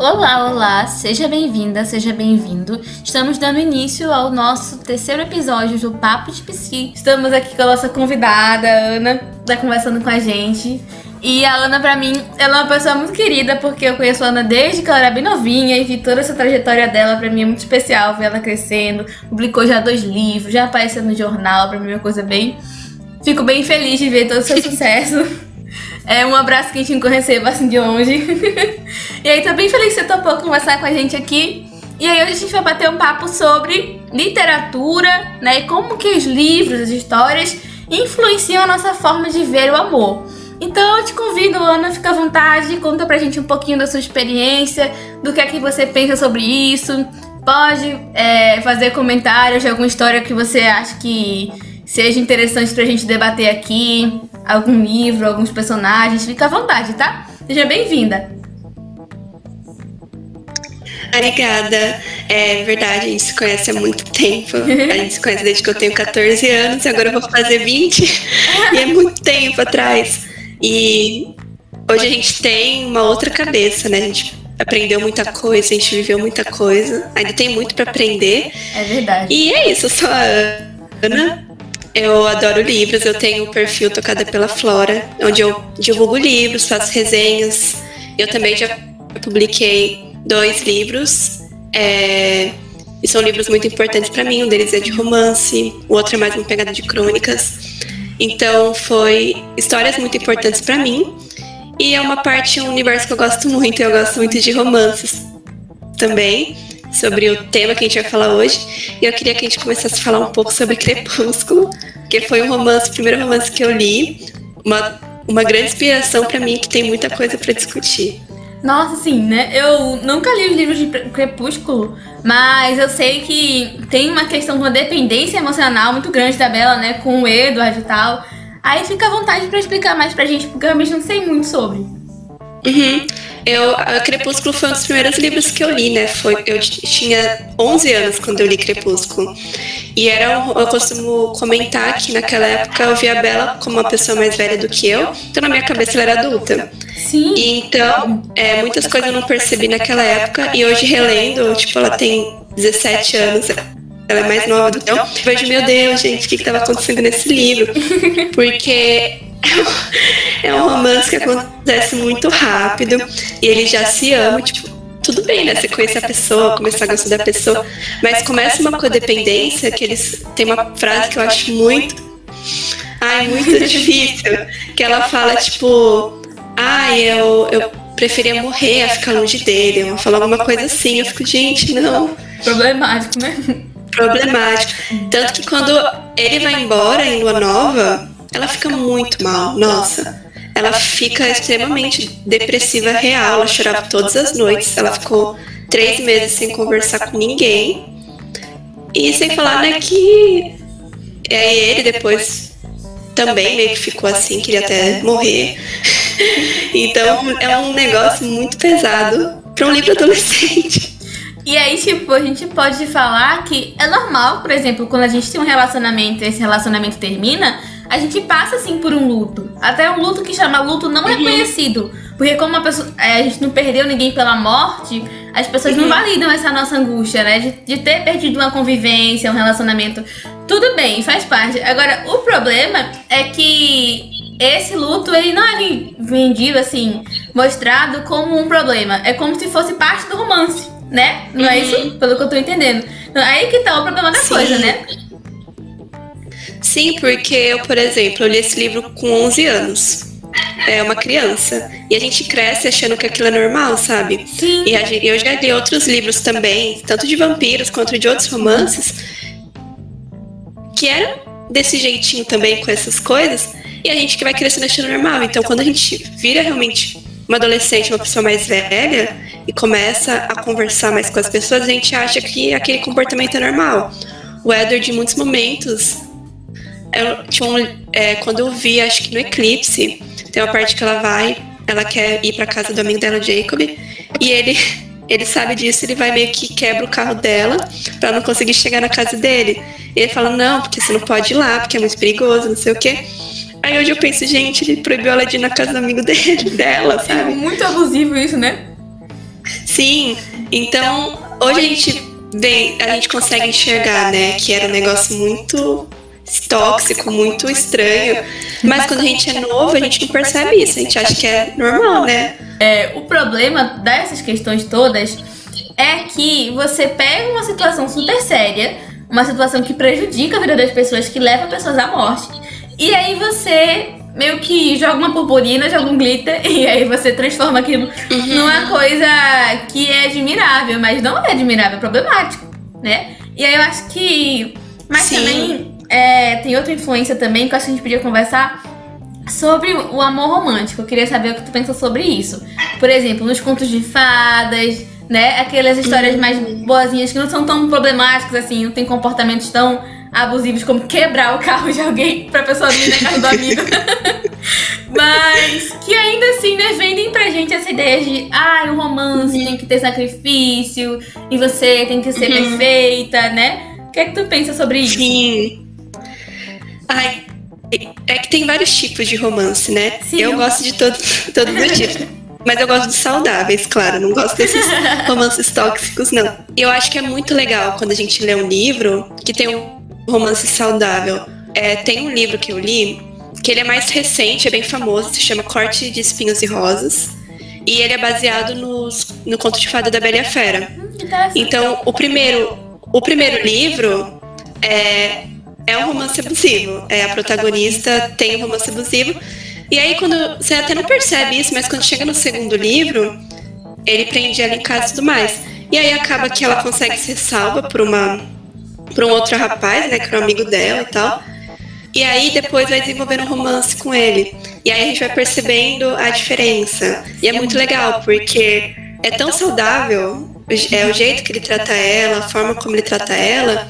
Olá, olá, seja bem-vinda, seja bem-vindo. Estamos dando início ao nosso terceiro episódio do Papo de Psi. Estamos aqui com a nossa convidada, a Ana, tá conversando com a gente. E a Ana, pra mim, ela é uma pessoa muito querida, porque eu conheço a Ana desde que ela era bem novinha e vi toda essa trajetória dela, pra mim é muito especial ver ela crescendo. Publicou já dois livros, já apareceu no jornal, pra mim é uma coisa bem. Fico bem feliz de ver todo o seu sucesso. É um abraço quentinho que eu recebo assim de longe. e aí, tô bem feliz que você topou conversar com a gente aqui. E aí hoje a gente vai bater um papo sobre literatura, né? E como que os livros, as histórias influenciam a nossa forma de ver o amor. Então eu te convido, Ana, fica à vontade, conta pra gente um pouquinho da sua experiência, do que é que você pensa sobre isso. Pode é, fazer comentários de alguma história que você acha que seja interessante pra gente debater aqui, algum livro, alguns personagens, fica à vontade, tá? Seja bem-vinda. Obrigada. É verdade, a gente se conhece há muito tempo. A gente se conhece desde que eu tenho 14 anos, e agora eu vou fazer 20. E é muito tempo atrás. E hoje a gente tem uma outra cabeça, né? A gente aprendeu muita coisa, a gente viveu muita coisa. Ainda tem muito para aprender. É verdade. E é isso, eu sou a Ana. Eu adoro livros, eu tenho o perfil Tocada pela Flora, onde eu divulgo livros, faço resenhas. Eu também já publiquei dois livros, é, e são livros muito importantes para mim. Um deles é de romance, o outro é mais uma pegada de crônicas. Então, foi histórias muito importantes para mim. E é uma parte, um universo que eu gosto muito. Eu gosto muito de romances também sobre o tema que a gente vai falar hoje. E eu queria que a gente começasse a falar um pouco sobre Crepúsculo, que foi um romance, o primeiro romance que eu li, uma, uma grande inspiração para mim que tem muita coisa para discutir. Nossa, sim, né? Eu nunca li os livros de Crepúsculo, mas eu sei que tem uma questão de uma dependência emocional muito grande da Bela, né? Com o Edward e tal. Aí fica à vontade para explicar mais pra gente, porque eu realmente não sei muito sobre. Uhum. Eu, a Crepúsculo foi um dos primeiros livros que eu li, né? Foi, eu tinha 11 anos quando eu li Crepúsculo. E era um, eu costumo comentar que naquela época eu via a Bela como uma pessoa mais velha do que eu, então na minha cabeça ela era adulta. Sim. E então, é, muitas coisas eu não percebi naquela época, e hoje relendo, tipo, ela tem 17 anos, ela é mais nova do que eu, vejo, meu Deus, gente, o que estava acontecendo nesse livro? Porque é um romance que acontece muito rápido e ele já se ama, tipo, tudo bem, né? Você conhece a pessoa, começar a gostar da pessoa, mas começa uma codependência que eles tem uma frase que eu acho muito, ai, muito difícil, que ela fala tipo, ai, eu, eu preferia morrer a ficar longe dele, ela fala alguma coisa assim, eu fico, gente, não. Problemático, né? Problemático. Tanto que quando ele vai embora em Lua Nova, ela fica muito mal, nossa. Ela fica extremamente depressiva real, ela chorava todas as noites, ela ficou três meses sem conversar com ninguém. E sem falar, né, que é ele depois também meio que ficou assim, queria até morrer. Então é um negócio muito pesado para um livro adolescente. E aí, tipo, a gente pode falar que é normal, por exemplo, quando a gente tem um relacionamento e esse relacionamento termina, a gente passa assim por um luto. Até um luto que chama luto não uhum. reconhecido. Porque como a, pessoa, é, a gente não perdeu ninguém pela morte, as pessoas uhum. não validam essa nossa angústia, né? De, de ter perdido uma convivência, um relacionamento. Tudo bem, faz parte. Agora, o problema é que esse luto, ele não é vendido assim, mostrado como um problema. É como se fosse parte do romance, né? Não é uhum. é isso? Pelo que eu tô entendendo. Então, aí que tá o problema da Sim. coisa, né? Sim, porque eu, por exemplo, eu li esse livro com 11 anos. É uma criança. E a gente cresce achando que aquilo é normal, sabe? Sim. E gente, eu já li outros livros também, tanto de vampiros quanto de outros romances, que eram desse jeitinho também com essas coisas. E a gente que vai crescendo achando normal. Então, quando a gente vira realmente uma adolescente, uma pessoa mais velha, e começa a conversar mais com as pessoas, a gente acha que aquele comportamento é normal. O Edward, em muitos momentos, eu, tinha um, é, quando eu vi, acho que no Eclipse, tem uma parte que ela vai, ela quer ir pra casa do amigo dela, Jacob, e ele, ele sabe disso, ele vai meio que quebra o carro dela pra não conseguir chegar na casa dele. E ele fala, não, porque você não pode ir lá, porque é muito perigoso, não sei o quê. Aí hoje eu penso, gente, ele proibiu ela de ir na casa do amigo dele, dela, sabe? Muito abusivo isso, né? Sim, então hoje a gente vê, a gente consegue enxergar, né, que era um negócio muito tóxico, muito estranho. Mas quando a gente é novo, a gente não percebe isso, a gente acha que é normal, né? É, o problema dessas questões todas é que você pega uma situação super séria, uma situação que prejudica a vida das pessoas, que leva pessoas à morte, e aí você meio que joga uma purpurina, joga um glitter, e aí você transforma aquilo uhum. numa coisa que é admirável, mas não é admirável, é problemático, né? E aí eu acho que. Mas Sim. também é, tem outra influência também que eu acho que a gente podia conversar sobre o amor romântico. Eu queria saber o que tu pensa sobre isso. Por exemplo, nos contos de fadas, né? Aquelas histórias mais boazinhas que não são tão problemáticas assim, não tem comportamentos tão abusivos como quebrar o carro de alguém pra pessoa vir na casa do amigo. Mas que ainda assim, né, vendem pra gente essa ideia de ah, o romance uhum. tem que ter sacrifício e você tem que ser uhum. perfeita, né? O que é que tu pensa sobre isso? Sim. Ai, é que tem vários tipos de romance, né? Sim, eu, eu gosto de todo, todos os tipos. Mas eu gosto dos saudáveis, claro. Não gosto desses romances tóxicos, não. E eu acho que é muito legal quando a gente lê um livro que tem um romance saudável. É, tem um livro que eu li que ele é mais recente, é bem famoso, se chama Corte de Espinhos e Rosas. E ele é baseado nos, no conto de fada da Bela e a Fera. Então, o primeiro, o primeiro livro é, é um romance abusivo. É, a protagonista tem um romance abusivo. E aí, quando você até não percebe isso, mas quando chega no segundo livro, ele prende ela em casa e tudo mais. E aí acaba que ela consegue ser salva por uma para um outro rapaz, né, que era um amigo dela e tal. E aí depois vai desenvolvendo um romance com ele. E aí a gente vai percebendo a diferença. E é muito legal, porque é tão saudável é o jeito que ele trata ela, a forma como ele trata ela,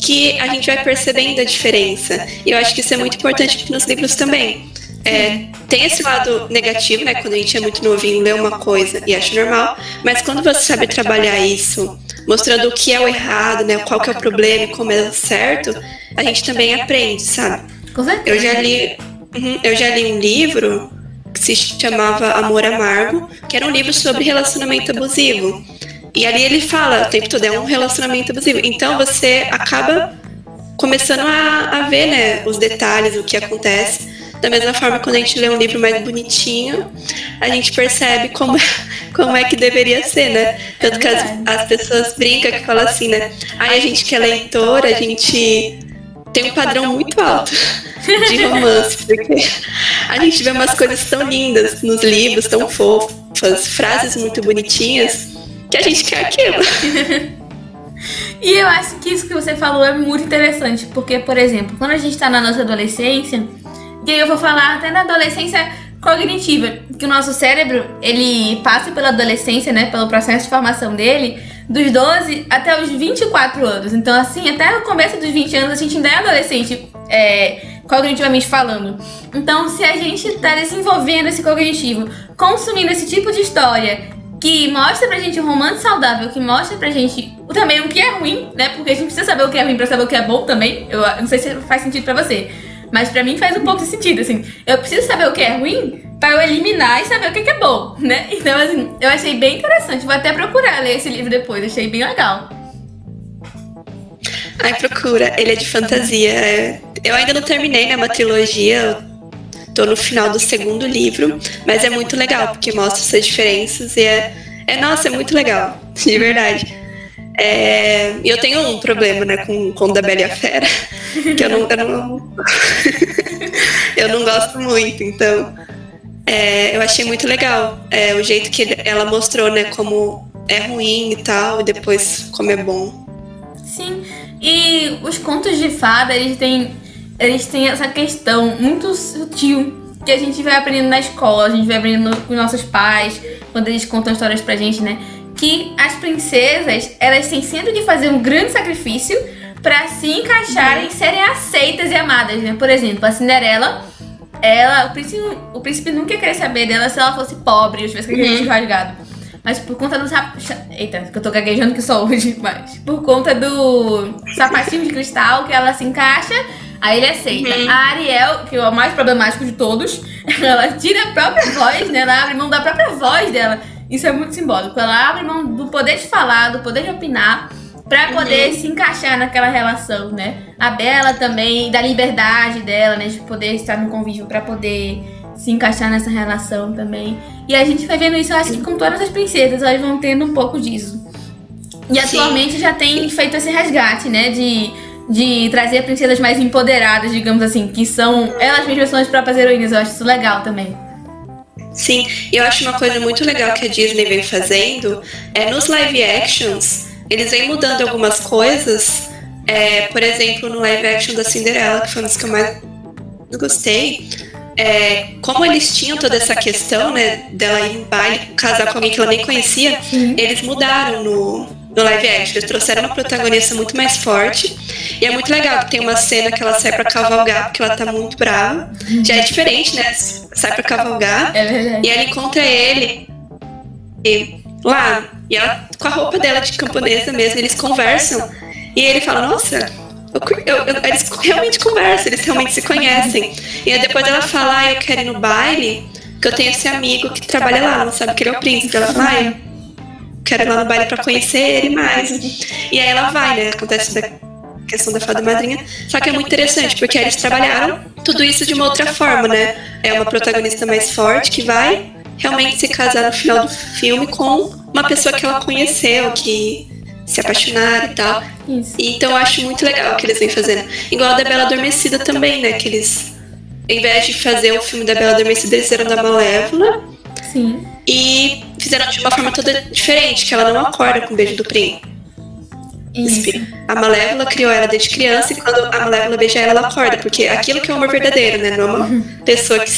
que a gente vai percebendo a diferença. E eu acho que isso é muito importante nos livros também. É, tem esse lado negativo, né? Quando a gente é muito novinho, lê uma coisa e acha normal, mas quando você sabe trabalhar isso, mostrando o que é o errado, né? Qual que é o problema e como é o certo, a gente também aprende, sabe? Eu já li, uhum, eu já li um livro que se chamava Amor Amargo, que era um livro sobre relacionamento abusivo. E ali ele fala o tempo todo, é um relacionamento abusivo. Então você acaba começando a, a ver né, os detalhes, o que acontece. Da mesma forma, quando a gente lê um livro mais bonitinho, a gente percebe como, como é que deveria ser, né? Tanto que as, as pessoas brincam que falam assim, né? Aí a gente que é leitor, a gente tem um padrão muito alto de romance, porque a gente vê umas coisas tão lindas nos livros, tão fofas, frases muito bonitinhas, que a gente quer aquilo. E eu acho que isso que você falou é muito interessante, porque, por exemplo, quando a gente está na nossa adolescência, e aí eu vou falar até na adolescência cognitiva, que o nosso cérebro, ele passa pela adolescência, né, pelo processo de formação dele, dos 12 até os 24 anos. Então, assim, até o começo dos 20 anos a gente ainda é adolescente, é, cognitivamente falando. Então, se a gente está desenvolvendo esse cognitivo, consumindo esse tipo de história que mostra pra gente um romance saudável, que mostra pra gente também o que é ruim, né? Porque a gente precisa saber o que é ruim pra saber o que é bom também. Eu não sei se faz sentido pra você. Mas para mim faz um pouco de sentido, assim. Eu preciso saber o que é ruim para eu eliminar e saber o que é bom, né? Então, assim, eu achei bem interessante. Vou até procurar ler esse livro depois, achei bem legal. Ai, procura. Ele é de fantasia. É, eu ainda não terminei, né? Uma trilogia. Tô no final do segundo livro. Mas é muito legal, porque mostra essas diferenças e é. É, nossa, é muito legal. De verdade. É, eu tenho um problema, né, com, com da Bela e a Fera, que eu não, eu não, eu não gosto muito, então é, eu achei muito legal é, o jeito que ela mostrou, né, como é ruim e tal, e depois como é bom. Sim, e os contos de fada, eles têm, eles têm essa questão muito sutil que a gente vai aprendendo na escola, a gente vai aprendendo com nossos pais, quando eles contam histórias pra gente, né? que as princesas elas têm sempre que fazer um grande sacrifício para se encaixarem e serem aceitas e amadas, né? Por exemplo, a Cinderela, ela, o príncipe, o príncipe nunca queria saber dela se ela fosse pobre ou tivesse cabelo uhum. rasgado. Mas por conta do sap... Eita, que eu tô gaguejando que sou hoje, mas por conta do sapatinho de cristal que ela se encaixa, aí ele aceita. Uhum. A Ariel, que é o mais problemático de todos, ela tira a própria voz, né? Ela abre mão da própria voz dela Isso é muito simbólico. Ela abre mão do poder de falar, do poder de opinar, para poder uhum. se encaixar naquela relação, né? A Bela também, da liberdade dela, né? De poder estar no convívio para poder se encaixar nessa relação também. E a gente vai vendo isso, eu acho que com todas as princesas, elas vão tendo um pouco disso. E atualmente Sim. já tem feito esse resgate, né? De, de trazer princesas mais empoderadas, digamos assim, que são elas mesmas são as próprias heroínas. Eu acho isso legal também. Sim, eu acho uma coisa muito legal que a Disney vem fazendo é nos live actions, eles vêm mudando algumas coisas. É, por exemplo, no live action da Cinderela, que foi uma das que eu mais gostei, é, como eles tinham toda essa questão, né, dela ir em baile, casar com alguém que ela nem conhecia, eles mudaram no, no live action. Eles trouxeram uma protagonista muito mais forte. E é muito legal que tem uma cena que ela sai pra cavalgar, porque ela tá muito brava. Já é diferente, né? Sai pra cavalgar. É. E ela encontra ele e, lá. E ela, com a roupa dela de camponesa mesmo, eles conversam. E ele fala, nossa, eu, eu, eles realmente conversam, eles realmente se conhecem. E aí depois ela fala, ah, eu quero ir no baile, que eu tenho esse amigo que trabalha lá, não sabe que ele é o príncipe. Ela fala, ah, quero ir lá no baile pra conhecer ele mais. E aí ela vai, né? Acontece da questão da fada madrinha. Só que é muito interessante, porque eles trabalharam tudo isso de uma outra forma, né? É uma protagonista mais forte que vai realmente se casar no final do filme com uma pessoa que ela conheceu, que se apaixonar e tal. Isso. Então eu acho muito legal o que eles vêm fazendo. Igual a da Bela Adormecida também, né? Que eles, em vez de fazer o filme da Bela Adormecida, eles fizeram da Malévola. Sim. E fizeram de uma forma toda diferente, que ela não acorda com o beijo do Prim. Isso. A Malévola criou ela desde criança e quando a Malévola beija ela, ela acorda, porque aquilo que é o amor verdadeiro, né? Não é uma pessoa que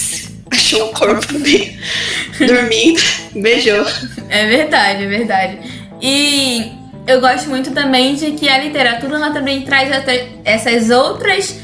achou um corpo dormindo, beijou. É verdade, é verdade. E eu gosto muito também de que a literatura ela também traz essas outras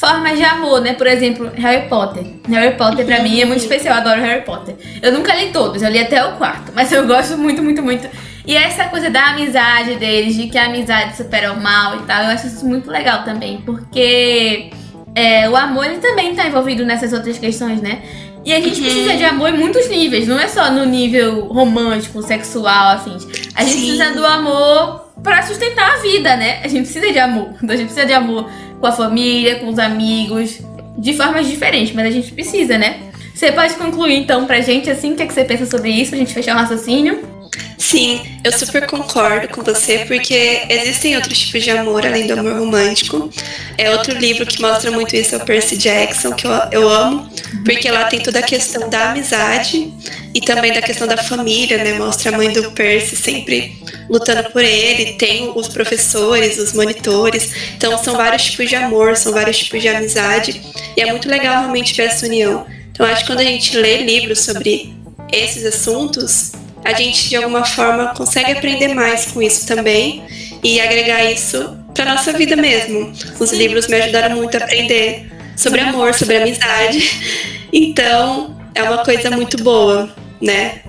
formas de amor, né? Por exemplo, Harry Potter. Harry Potter pra mim é muito especial, eu adoro Harry Potter. Eu nunca li todos, eu li até o quarto, mas eu gosto muito, muito, muito. E essa coisa da amizade deles, de que a amizade supera o mal e tal, eu acho isso muito legal também, porque é, o amor ele também tá envolvido nessas outras questões, né? E a gente uhum. precisa de amor em muitos níveis, não é só no nível romântico, sexual, afins. A gente Sim. precisa do amor para sustentar a vida, né? A gente precisa de amor. A gente precisa de amor com a família, com os amigos, de formas diferentes, mas a gente precisa, né? Você pode concluir então pra gente assim, o que, é que você pensa sobre isso, pra gente fechar o raciocínio? Sim, eu super concordo com você, porque existem outros tipos de amor além do amor romântico. É outro livro que mostra muito isso, é o Percy Jackson, que eu, eu amo, porque lá tem toda a questão da amizade e também da questão da família, né? Mostra a mãe do Percy sempre lutando por ele, tem os professores, os monitores. Então são vários tipos de amor, são vários tipos de amizade, e é muito legal realmente ver essa união. Então acho que quando a gente lê livros sobre esses assuntos, a gente de alguma forma consegue aprender mais com isso também e agregar isso para nossa vida mesmo. Os livros me ajudaram muito a aprender sobre amor, sobre amizade. Então, é uma coisa muito boa, né?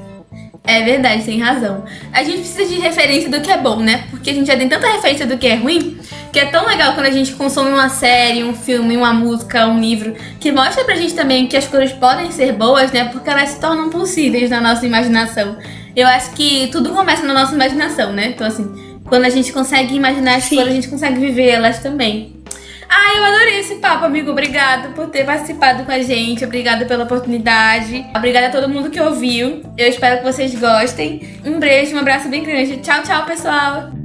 É verdade, tem razão. A gente precisa de referência do que é bom, né? Porque a gente já tem tanta referência do que é ruim, que é tão legal quando a gente consome uma série, um filme, uma música, um livro, que mostra pra gente também que as coisas podem ser boas, né? Porque elas se tornam possíveis na nossa imaginação. Eu acho que tudo começa na nossa imaginação, né? Então, assim, quando a gente consegue imaginar as coisas, a gente consegue viver elas também. Ah, eu adorei esse papo, amigo. Obrigado por ter participado com a gente. Obrigada pela oportunidade. Obrigada a todo mundo que ouviu. Eu espero que vocês gostem. Um beijo, um abraço bem grande. Tchau, tchau, pessoal.